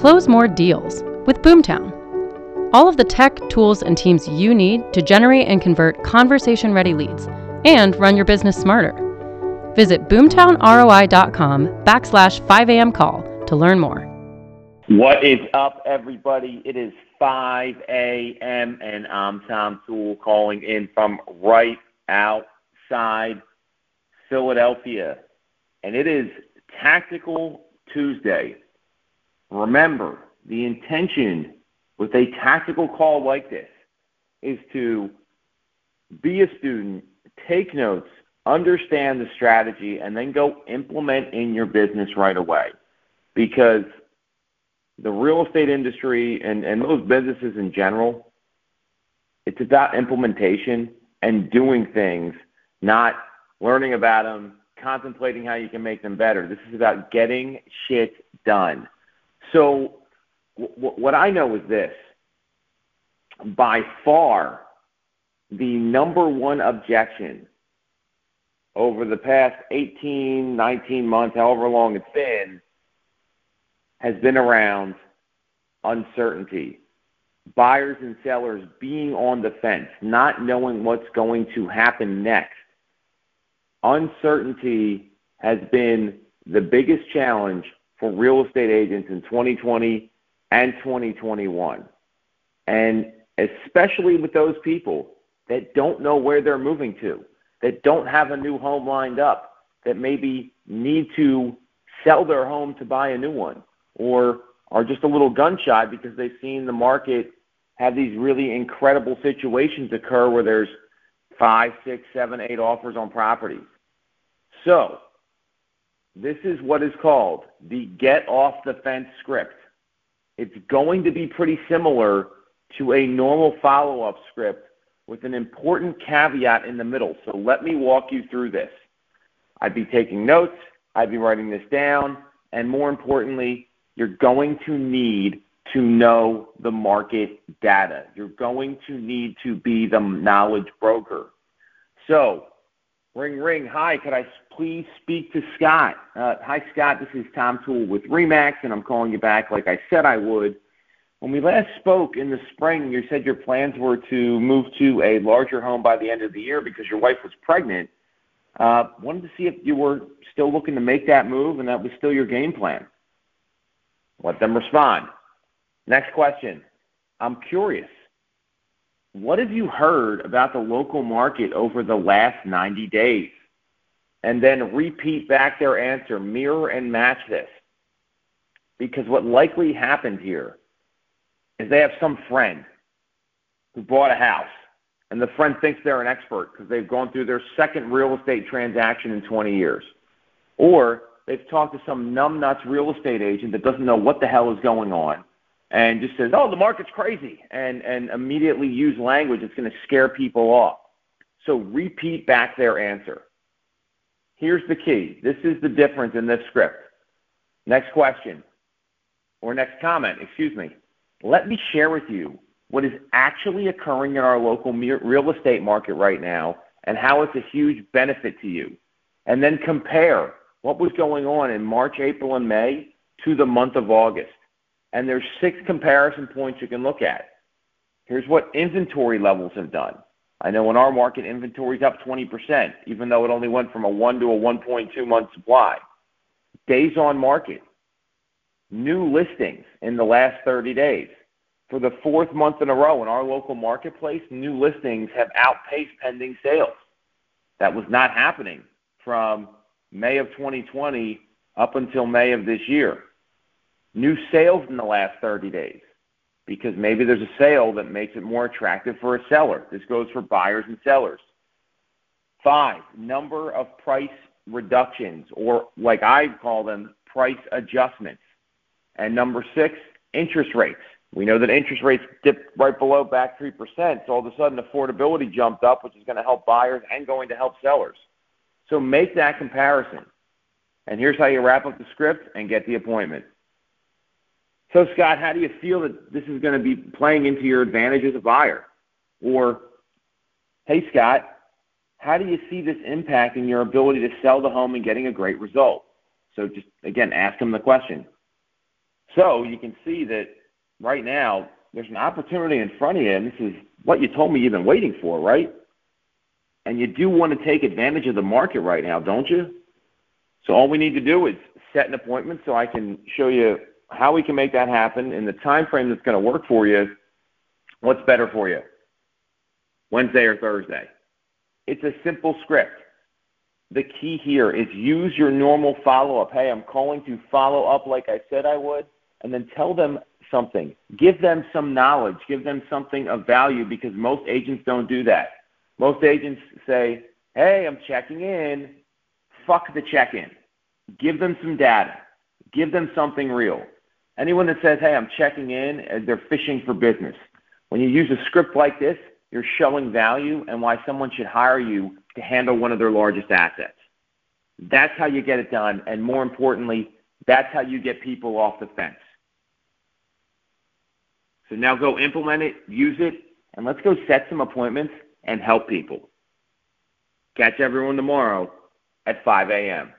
Close more deals with Boomtown. All of the tech, tools, and teams you need to generate and convert conversation ready leads and run your business smarter. Visit boomtownroi.com backslash 5am call to learn more. What is up, everybody? It is 5 a.m. and I'm Tom Toole calling in from right outside Philadelphia. And it is Tactical Tuesday. Remember, the intention with a tactical call like this is to be a student, take notes, understand the strategy, and then go implement in your business right away. Because the real estate industry and, and most businesses in general, it's about implementation and doing things, not learning about them, contemplating how you can make them better. This is about getting shit done. So what I know is this. By far, the number one objection over the past 18, 19 months, however long it's been, has been around uncertainty. Buyers and sellers being on the fence, not knowing what's going to happen next. Uncertainty has been the biggest challenge for real estate agents in 2020 and 2021. And especially with those people that don't know where they're moving to, that don't have a new home lined up, that maybe need to sell their home to buy a new one, or are just a little gun shy because they've seen the market have these really incredible situations occur where there's five, six, seven, eight offers on properties. So this is what is called the get off the fence script. It's going to be pretty similar to a normal follow up script with an important caveat in the middle. So let me walk you through this. I'd be taking notes, I'd be writing this down, and more importantly, you're going to need to know the market data. You're going to need to be the knowledge broker. So Ring, ring. Hi, could I please speak to Scott? Uh, hi, Scott. This is Tom Toole with Remax, and I'm calling you back like I said I would. When we last spoke in the spring, you said your plans were to move to a larger home by the end of the year because your wife was pregnant. Uh, wanted to see if you were still looking to make that move and that was still your game plan. Let them respond. Next question. I'm curious what have you heard about the local market over the last 90 days? And then repeat back their answer, mirror and match this. Because what likely happened here is they have some friend who bought a house, and the friend thinks they're an expert because they've gone through their second real estate transaction in 20 years. Or they've talked to some numbnuts real estate agent that doesn't know what the hell is going on and just says, "Oh, the market's crazy," and and immediately use language that's going to scare people off. So repeat back their answer. Here's the key. This is the difference in this script. Next question, or next comment, excuse me. Let me share with you what is actually occurring in our local real estate market right now and how it's a huge benefit to you. And then compare what was going on in March, April, and May to the month of August and there's six comparison points you can look at. Here's what inventory levels have done. I know in our market, inventory is up 20%, even though it only went from a 1 to a 1.2 month supply. Days on market, new listings in the last 30 days. For the fourth month in a row in our local marketplace, new listings have outpaced pending sales. That was not happening from May of 2020 up until May of this year new sales in the last 30 days because maybe there's a sale that makes it more attractive for a seller. This goes for buyers and sellers. Five, number of price reductions, or like I call them, price adjustments. And number six, interest rates. We know that interest rates dipped right below back 3%, so all of a sudden affordability jumped up, which is going to help buyers and going to help sellers. So make that comparison. And here's how you wrap up the script and get the appointment. So, Scott, how do you feel that this is going to be playing into your advantage as a buyer? Or, hey, Scott, how do you see this impacting your ability to sell the home and getting a great result? So, just again, ask them the question. So you can see that right now there's an opportunity in front of you, and this is what you told me you've been waiting for, right? And you do want to take advantage of the market right now, don't you? So all we need to do is set an appointment so I can show you how we can make that happen in the time frame that's going to work for you. What's better for you? Wednesday or Thursday? It's a simple script. The key here is use your normal follow up. Hey, I'm calling to follow up like I said I would, and then tell them something. Give them some knowledge. Give them something of value because most agents don't do that. Most agents say, hey, I'm checking in. Fuck the check in. Give them some data. Give them something real. Anyone that says, hey, I'm checking in, uh, they're fishing for business. When you use a script like this, you're showing value and why someone should hire you to handle one of their largest assets. That's how you get it done. And more importantly, that's how you get people off the fence. So now go implement it, use it, and let's go set some appointments and help people. Catch everyone tomorrow at 5 a.m.